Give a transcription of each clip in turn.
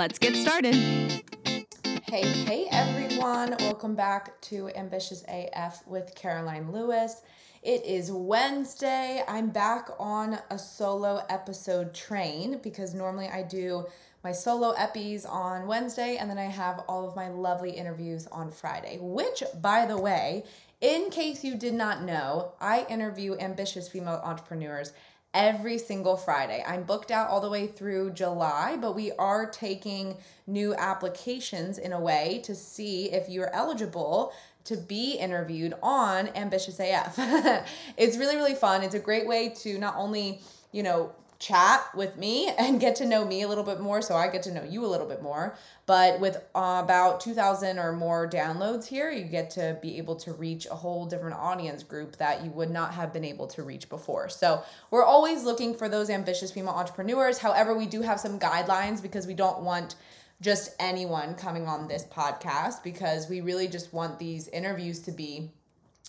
let's get started. Hey, hey everyone, welcome back to Ambitious AF with Caroline Lewis. It is Wednesday. I'm back on a solo episode train because normally I do my solo epis on Wednesday and then I have all of my lovely interviews on Friday, which, by the way, in case you did not know, I interview ambitious female entrepreneurs every single Friday. I'm booked out all the way through July, but we are taking new applications in a way to see if you're eligible to be interviewed on Ambitious AF. it's really, really fun. It's a great way to not only, you know, chat with me and get to know me a little bit more so I get to know you a little bit more. But with uh, about 2,000 or more downloads here, you get to be able to reach a whole different audience group that you would not have been able to reach before. So we're always looking for those ambitious female entrepreneurs. However, we do have some guidelines because we don't want just anyone coming on this podcast because we really just want these interviews to be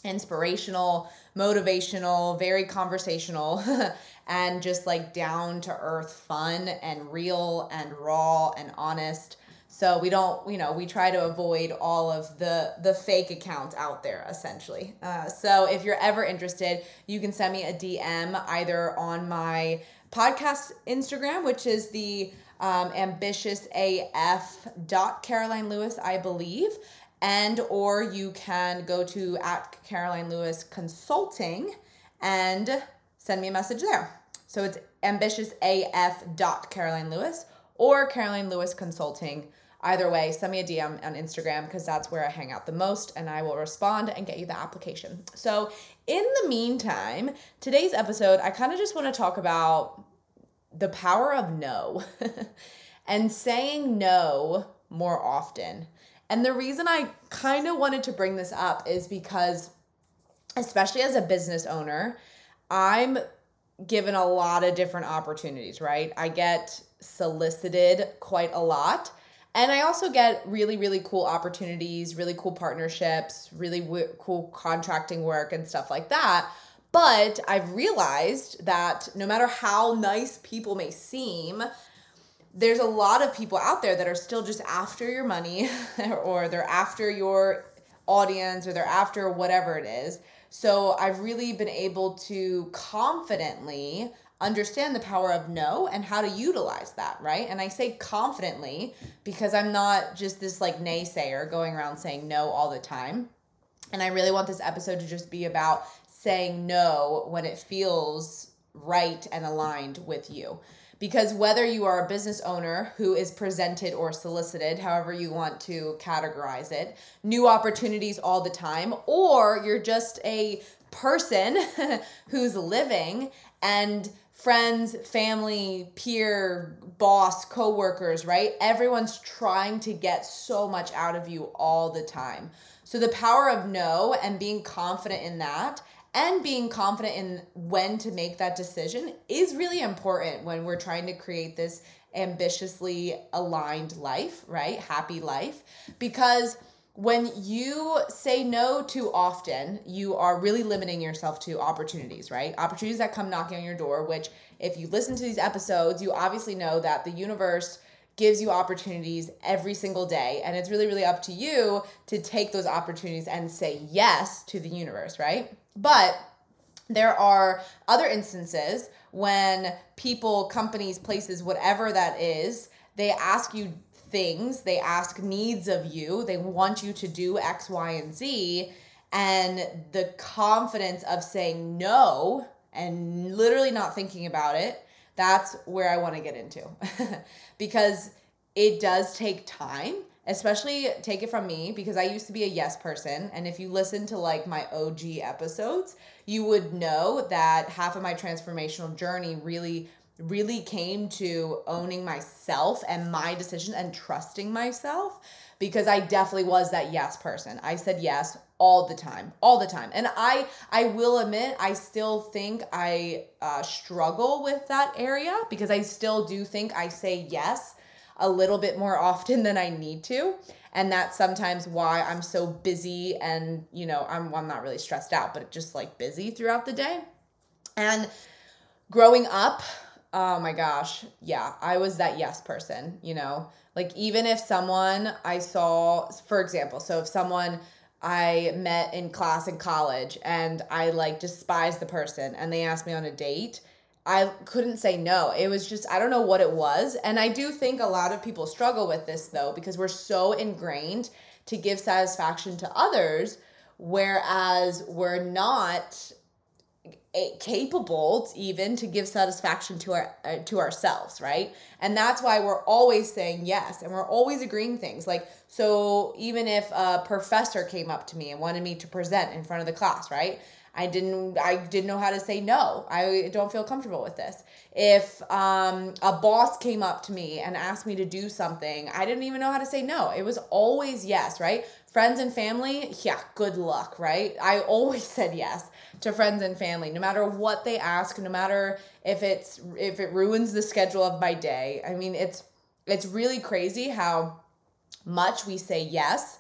inspirational, motivational, very conversational, and just like down to earth fun and real and raw and honest. So we don't, you know, we try to avoid all of the the fake accounts out there, essentially. Uh, so if you're ever interested, you can send me a DM either on my podcast Instagram, which is the um, ambitious af dot caroline lewis i believe and or you can go to at caroline lewis consulting and send me a message there. So it's ambitious af dot caroline lewis or caroline lewis consulting. Either way send me a dm on instagram because that's where i hang out the most and i will respond and get you the application. So in the meantime today's episode i kind of just want to talk about the power of no and saying no more often. And the reason I kind of wanted to bring this up is because, especially as a business owner, I'm given a lot of different opportunities, right? I get solicited quite a lot. And I also get really, really cool opportunities, really cool partnerships, really w- cool contracting work and stuff like that. But I've realized that no matter how nice people may seem, there's a lot of people out there that are still just after your money or they're after your audience or they're after whatever it is. So I've really been able to confidently understand the power of no and how to utilize that, right? And I say confidently because I'm not just this like naysayer going around saying no all the time. And I really want this episode to just be about saying no when it feels right and aligned with you. Because whether you are a business owner who is presented or solicited, however you want to categorize it, new opportunities all the time, or you're just a person who's living and friends, family, peer, boss, coworkers, right? Everyone's trying to get so much out of you all the time. So the power of no and being confident in that and being confident in when to make that decision is really important when we're trying to create this ambitiously aligned life, right? Happy life. Because when you say no too often, you are really limiting yourself to opportunities, right? Opportunities that come knocking on your door, which, if you listen to these episodes, you obviously know that the universe gives you opportunities every single day. And it's really, really up to you to take those opportunities and say yes to the universe, right? But there are other instances when people, companies, places, whatever that is, they ask you things, they ask needs of you, they want you to do X, Y, and Z. And the confidence of saying no and literally not thinking about it, that's where I want to get into. because it does take time especially take it from me because I used to be a yes person. And if you listen to like my OG episodes, you would know that half of my transformational journey really really came to owning myself and my decisions and trusting myself because I definitely was that yes person. I said yes all the time, all the time. And I I will admit I still think I uh, struggle with that area because I still do think I say yes a little bit more often than I need to. And that's sometimes why I'm so busy and, you know, I'm, I'm not really stressed out, but just like busy throughout the day. And growing up, oh my gosh, yeah, I was that yes person, you know, like even if someone I saw, for example, so if someone I met in class in college and I like despised the person and they asked me on a date, I couldn't say no. It was just, I don't know what it was. And I do think a lot of people struggle with this though, because we're so ingrained to give satisfaction to others, whereas we're not capable even to give satisfaction to our uh, to ourselves right and that's why we're always saying yes and we're always agreeing things like so even if a professor came up to me and wanted me to present in front of the class right I didn't I didn't know how to say no. I don't feel comfortable with this. If um, a boss came up to me and asked me to do something, I didn't even know how to say no. It was always yes, right? Friends and family, yeah, good luck, right? I always said yes to friends and family no matter what they ask, no matter if it's if it ruins the schedule of my day. I mean, it's it's really crazy how much we say yes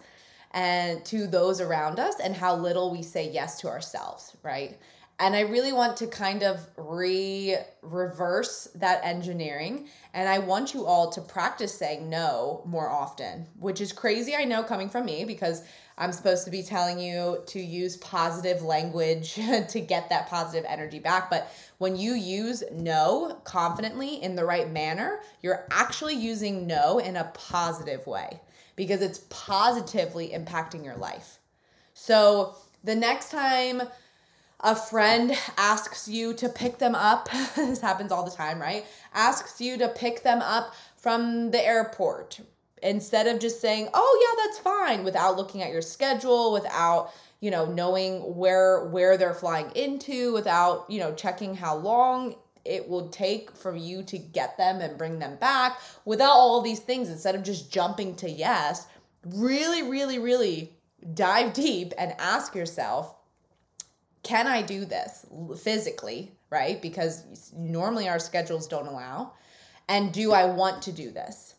and to those around us and how little we say yes to ourselves, right? And I really want to kind of re reverse that engineering. And I want you all to practice saying no more often, which is crazy, I know, coming from me because I'm supposed to be telling you to use positive language to get that positive energy back. But when you use no confidently in the right manner, you're actually using no in a positive way because it's positively impacting your life. So the next time a friend asks you to pick them up, this happens all the time, right? Asks you to pick them up from the airport instead of just saying, "Oh yeah, that's fine," without looking at your schedule, without you know knowing where where they're flying into, without you know checking how long it will take for you to get them and bring them back without all these things instead of just jumping to yes really really really dive deep and ask yourself can i do this physically? Right? Because normally our schedules don't allow. And do i want to do this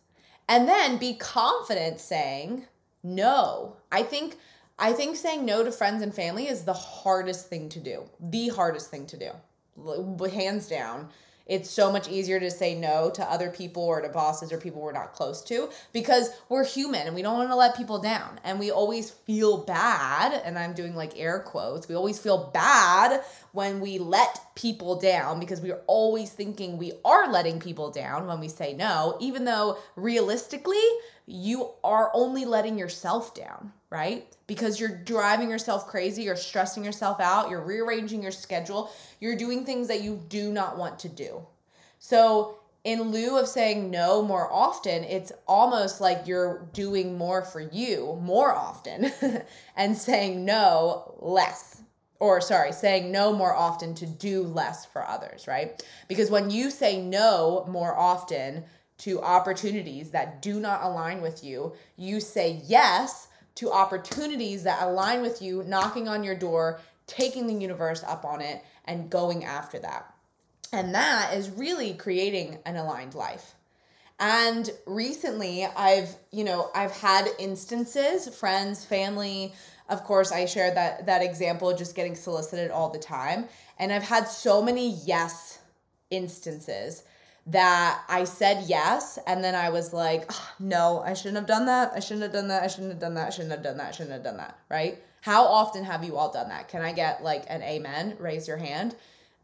and then be confident saying no. I think i think saying no to friends and family is the hardest thing to do. The hardest thing to do. Hands down it's so much easier to say no to other people or to bosses or people we're not close to because we're human and we don't want to let people down. And we always feel bad and i'm doing like air quotes we always feel bad when we let people down because we're always thinking we are letting people down when we say no even though realistically you are only letting yourself down right? Because you're driving yourself crazy, you're stressing yourself out, you're rearranging your schedule, you're doing things that you do not want to do. So, in lieu of saying no more often, it's almost like you're doing more for you more often and saying no less. Or, sorry, saying no more often to do less for others, right? Because when you say no more often to opportunities that do not align with you, you say yes to opportunities that align with you, knocking on your door, taking the universe up on it, and going after that. And that is really creating an aligned life. And recently, I've, you know, I've had instances, friends, family, of course, I shared that that example just getting solicited all the time, and I've had so many yes instances that I said yes and then I was like, oh, no, I shouldn't have done that. I shouldn't have done that. I shouldn't have done that. I shouldn't have done that. I shouldn't have done that. Right? How often have you all done that? Can I get like an amen? Raise your hand.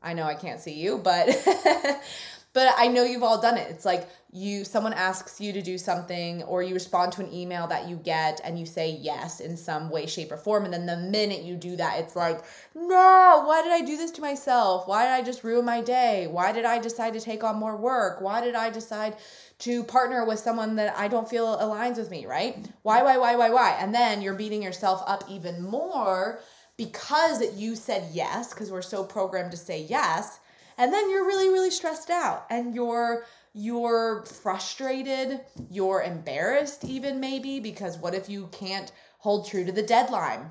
I know I can't see you, but but I know you've all done it. It's like you someone asks you to do something or you respond to an email that you get and you say yes in some way shape or form. And then the minute you do that it's like no why did i do this to myself? Why did i just ruin my day? Why did i decide to take on more work? Why did i decide to partner with someone that i don't feel aligns with me right? Why why why why why? And then you're beating yourself up even more because you said yes because we're so programmed to say yes and then you're really really stressed out and you're you're frustrated, you're embarrassed, even maybe, because what if you can't hold true to the deadline?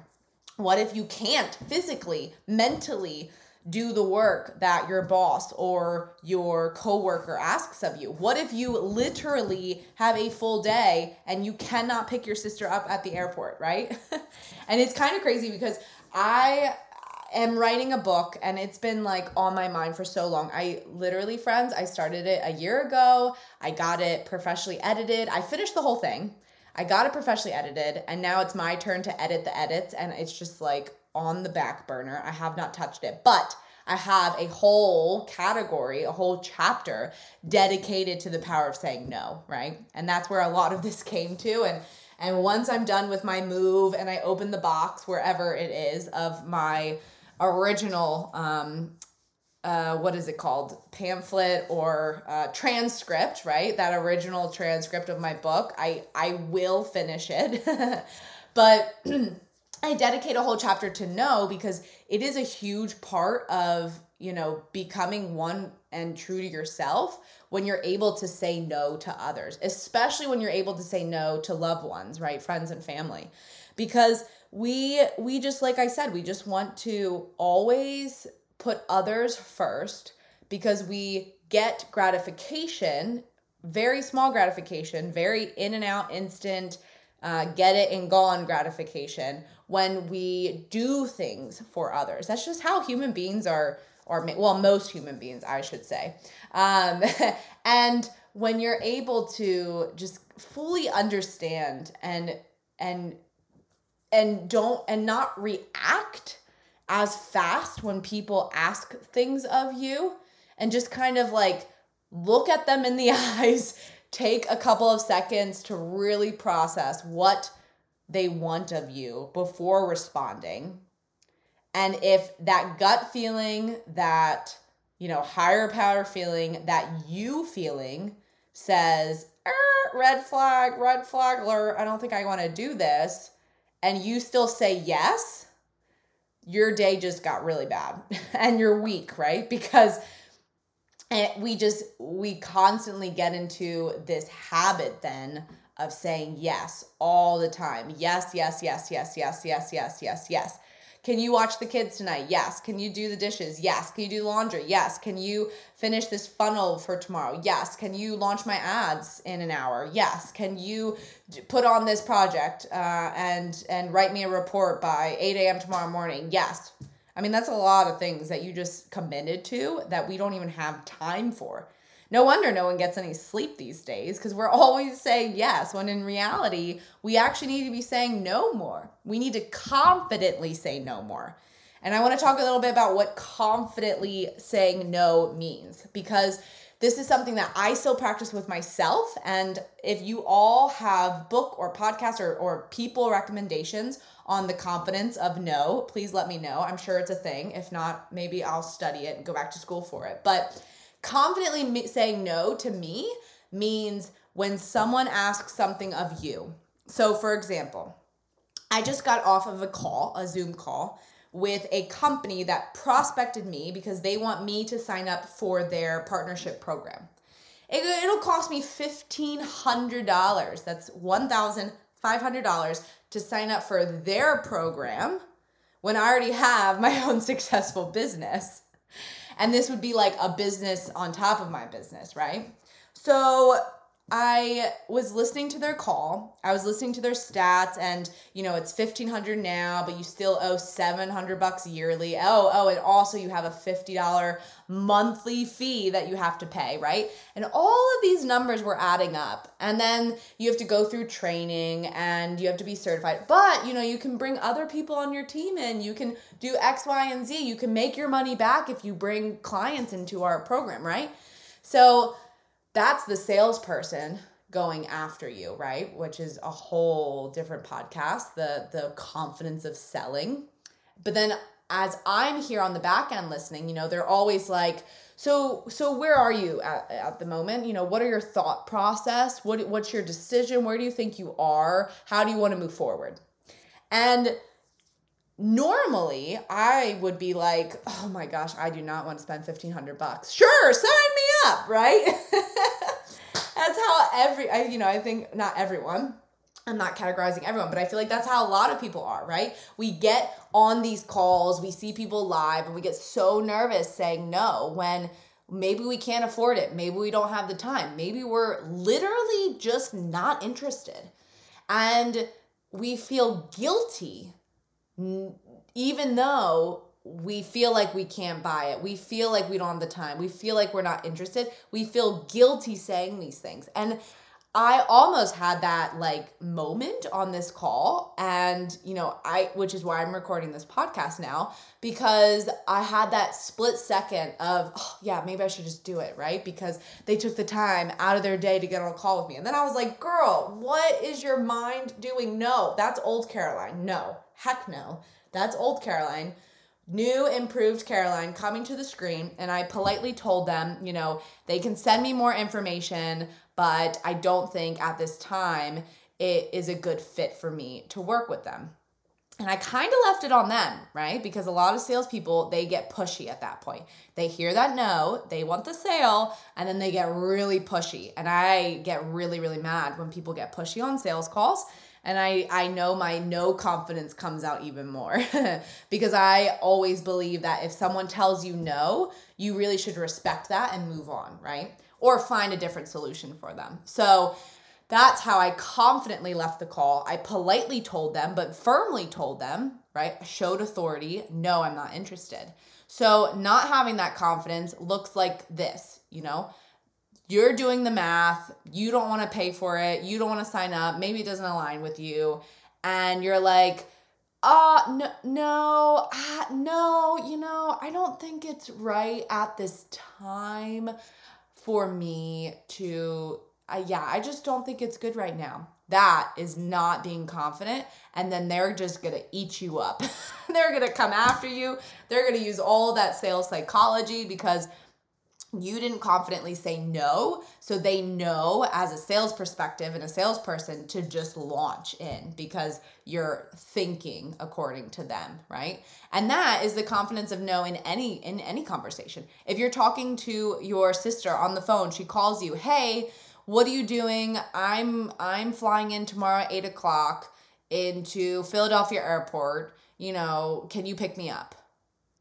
What if you can't physically, mentally do the work that your boss or your coworker asks of you? What if you literally have a full day and you cannot pick your sister up at the airport, right? and it's kind of crazy because I am writing a book and it's been like on my mind for so long. I literally, friends, I started it a year ago. I got it professionally edited. I finished the whole thing. I got it professionally edited and now it's my turn to edit the edits and it's just like on the back burner. I have not touched it. But I have a whole category, a whole chapter dedicated to the power of saying no, right? And that's where a lot of this came to and and once I'm done with my move and I open the box wherever it is of my original um, uh, what is it called? Pamphlet or uh, transcript right? That original transcript of my book. I i will finish it. But i dedicate a whole chapter to no because it is a huge part of you know becoming one and true to yourself when you're able to say no to others especially when you're able to say no to loved ones right? Friends and family. Because we we just like I said, we just want to always put others first because we get gratification, very small gratification, very in and out instant uh, get it and gone gratification when we do things for others. That's just how human beings are, or well, most human beings, I should say. Um, and when you're able to just fully understand and and and don't and not react as fast when people ask things of you and just kind of like look at them in the eyes take a couple of seconds to really process what they want of you before responding. And if that gut feeling that you know higher power feeling that you feeling says er, red flag red flag alert i don't think i want to do this and you still say yes, your day just got really bad and you're weak, right? Because we just, we constantly get into this habit then of saying yes all the time. Yes, yes, yes, yes, yes, yes, yes, yes, yes. Can you watch the kids tonight? Yes. Can you do the dishes? Yes. Can you do laundry? Yes. Can you finish this funnel for tomorrow? Yes. Can you launch my ads in an hour? Yes. Can you put on this project uh, and and write me a report by 8 a.m. tomorrow morning? Yes. I mean, that's a lot of things that you just committed to that we don't even have time for. No wonder no one gets any sleep these days because we're always saying yes, when in reality, we actually need to be saying no more. We need to confidently say no more. And I want to talk a little bit about what confidently saying no means because this is something that I still practice with myself. And if you all have book or podcast or, or people recommendations on the confidence of no, please let me know. I'm sure it's a thing. If not, maybe I'll study it and go back to school for it. But confidently saying no to me means when someone asks something of you. So, for example, I just got off of a call, a Zoom call, with a company that prospected me because they want me to sign up for their partnership program. It, will cost me $1,500. That's $1,500 to sign up for their program when I already have my own successful business and this would be like a business on top of my business, right? So I was listening to their call. I was listening to their stats and you know, it's 1500 now, but you still owe 700 bucks yearly. Oh, oh, and also you have a $50 monthly fee that you have to pay, right? And all of these numbers were adding up. And then you have to go through training and you have to be certified. But, you know, you can bring other people on your team in. You can do X, Y, and Z. You can make your money back if you bring clients into our program, right? So that's the salesperson going after you, right? Which is a whole different podcast, the the confidence of selling. But then as I'm here on the back end listening, you know, they're always like, so so where are you at, at the moment? You know, what are your thought process? What what's your decision? Where do you think you are? How do you want to move forward? And normally I would be like, oh my gosh, I do not want to spend 1500 bucks. Sure, sign up, right? that's how every I you know, I think not everyone I'm not categorizing everyone, but I feel like that's how a lot of people are, right? We get on these calls, we see people live, and we get so nervous saying no when maybe we can't afford it. Maybe we don't have the time. Maybe we're literally just not interested. And we feel guilty, even though we feel like we can't buy it. We feel like we don't have the time. We feel like we're not interested. We feel guilty saying these things. And I almost had that like moment on this call and you know I which is why I'm recording this podcast now because I had that split second of oh, yeah maybe I should just do it right because they took the time out of their day to get on a call with me and then I was like girl what is your mind doing no that's old Caroline no heck no that's old Caroline new improved Caroline coming to the screen and I politely told them, you know, they can send me more information but I don't think at this time it is a good fit for me to work with them. And I kind of left it on them, right? Because a lot of salespeople, they get pushy at that point. They hear that no, they want the sale, and then they get really pushy. And I get really, really mad when people get pushy on sales calls. And I, I know my no confidence comes out even more because I always believe that if someone tells you no, you really should respect that and move on, right? or find a different solution for them. So that's how I confidently left the call. I politely told them, but firmly told them, right? showed authority. No, I'm not interested. So not having that confidence looks like this, you know? You're doing the math, you don't want to pay for it, you don't want to sign up, maybe it doesn't align with you, and you're like, uh no no uh, no you know i don't think it's right at this time for me to uh, yeah, I just don't think it's good right now. That is not being confident. And then they're just gonna eat you up. they're gonna come after you. They're gonna use all that sales psychology because you didn't confidently say no. So they know as a sales perspective and a salesperson to just launch in because you're thinking according to them, right? And that is the confidence of no in any in any conversation. If you're talking to your sister on the phone, she calls you, hey, what are you doing? I'm I'm flying in tomorrow at eight o'clock into Philadelphia airport. You know, can you pick me up?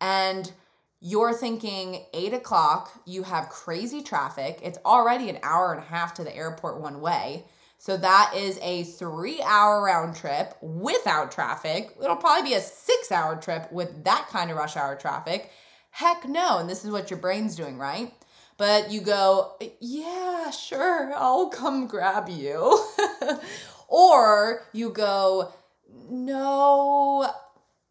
And you're thinking eight o'clock, you have crazy traffic. It's already an hour and a half to the airport one way. So that is a three hour round trip without traffic. It'll probably be a six hour trip with that kind of rush hour traffic. Heck no. And this is what your brain's doing, right? But you go, yeah, sure, I'll come grab you. or you go, no,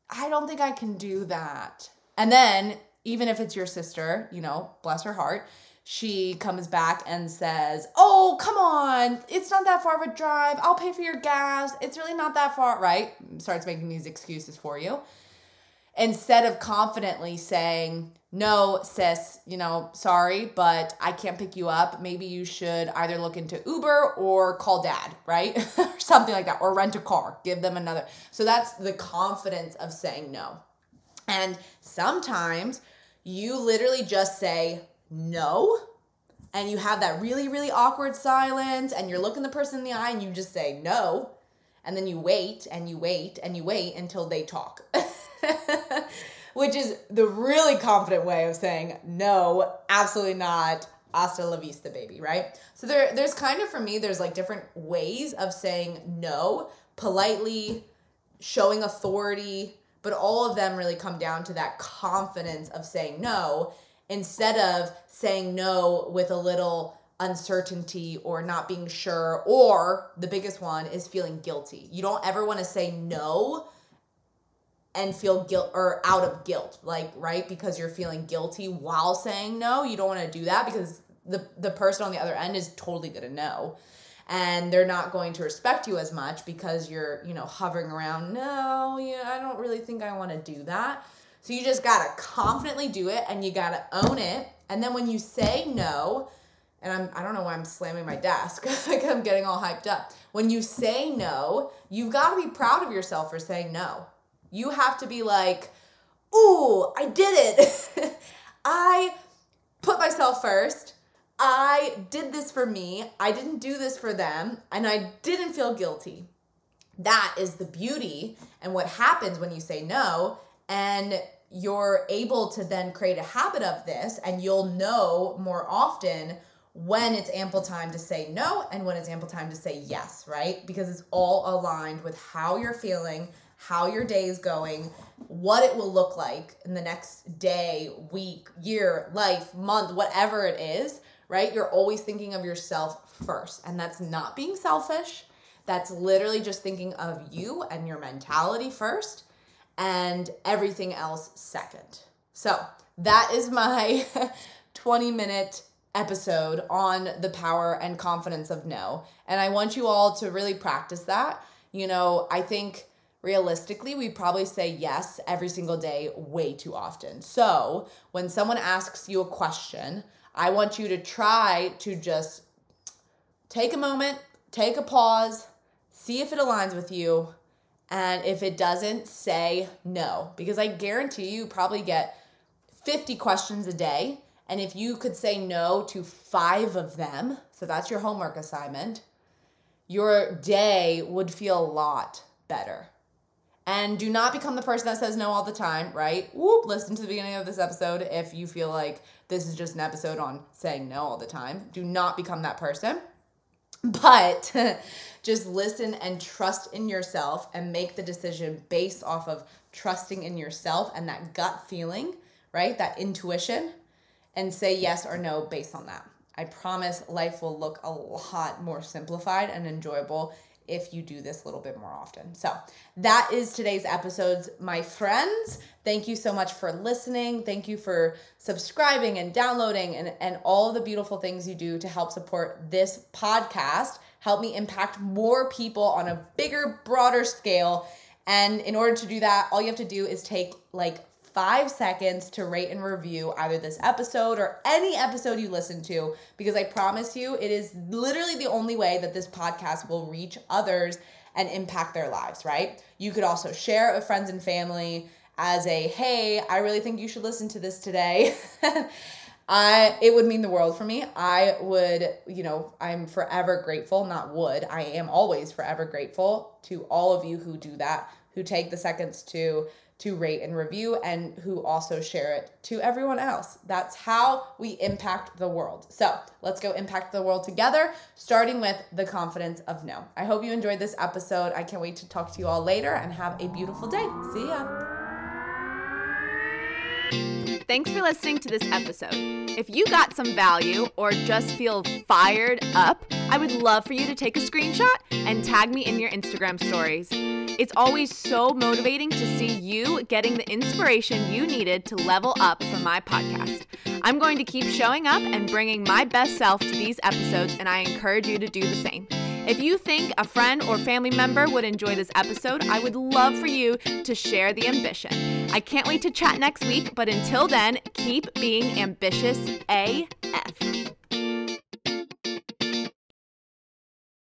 I don't think I can do that. And then even if it's your sister, you know, bless her heart, she comes back and says, Oh, come on, it's not that far of a drive. I'll pay for your gas. It's really not that far, right? Starts making these excuses for you. Instead of confidently saying, No, sis, you know, sorry, but I can't pick you up. Maybe you should either look into Uber or call dad, right? or something like that, or rent a car, give them another. So that's the confidence of saying no. And sometimes you literally just say no and you have that really really awkward silence and you're looking the person in the eye and you just say no and then you wait and you wait and you wait until they talk. Which is the really confident way of saying no absolutely not. Hasta la vista baby right? So there there's kind of for me there's like different ways of saying no. Politely showing authority but all of them really come down to that confidence of saying no instead of saying no with a little uncertainty or not being sure or the biggest one is feeling guilty. You don't ever want to say no and feel guilt or out of guilt like right? Because you're feeling guilty while saying no you don't want to do that because the the person on the other end is totally going to know and they're not going to respect you as much because you're you know hovering around no yeah i don't really think i want to do that so you just gotta confidently do it and you gotta own it and then when you say no and I'm, I don't know why I'm slamming my desk. like I'm getting all hyped up. When you say no, you've got to be proud of yourself for saying no. You have to be like, ooh, I did it. I put myself first. I did this for me. I didn't do this for them. And I didn't feel guilty. That is the beauty and what happens when you say no. And you're able to then create a habit of this, and you'll know more often when it's ample time to say no and when it's ample time to say yes, right? Because it's all aligned with how you're feeling, how your day is going, what it will look like in the next day, week, year, life, month, whatever it is, right? You're always thinking of yourself first. And that's not being selfish. That's literally just thinking of you and your mentality first and everything else second. So, that is my 20 minute episode on the power and confidence of no. And I want you all to really practice that. You know, I think realistically, we probably say yes every single day way too often. So when someone asks you a question, I want you to try to just take a moment, take a pause, see if it aligns with you. And if it doesn't, say no. Because I guarantee you probably get 50 questions a day and if you could say no to five of them, so that's your homework assignment, your day would feel a lot better. And do not become the person that says no all the time, right? Whoop, listen to the beginning of this episode if you feel like this is just an episode on saying no all the time. Do not become that person. But just listen and trust in yourself and make the decision based off of trusting in yourself and that gut feeling, right? That intuition and say yes or no based on that. I promise life will look a lot more simplified and enjoyable if you do this a little bit more often. So, that is today's episodes, my friends. Thank you so much for listening. Thank you for subscribing and downloading and, and all the beautiful things you do to help support this podcast. Help me impact more people on a bigger, broader scale. And in order to do that, all you have to do is take like five seconds to rate and review either this episode or any episode you listen to because I promise you, it is literally the only way that this podcast will reach others and impact their lives, right? You could also share it with friends and family as a hey, I really think you should listen to this today. I it would mean the world for me. I would, you know, I'm forever grateful, not would. I am always forever grateful to all of you who do that, who take the seconds to to rate and review and who also share it to everyone else. That's how we impact the world. So let's go impact the world together, starting with the confidence of no. I hope you enjoyed this episode. I can't wait to talk to you all later and have a beautiful day. See ya. Thanks for listening to this episode. If you got some value or just feel fired up, I would love for you to take a screenshot and tag me in your Instagram stories. It's always so motivating to see you getting the inspiration you needed to level up for my podcast. I'm going to keep showing up and bringing my best self to these episodes, and I encourage you to do the same. If you think a friend or family member would enjoy this episode, I would love for you to share the ambition. I can't wait to chat next week, but until then, keep being ambitious AF.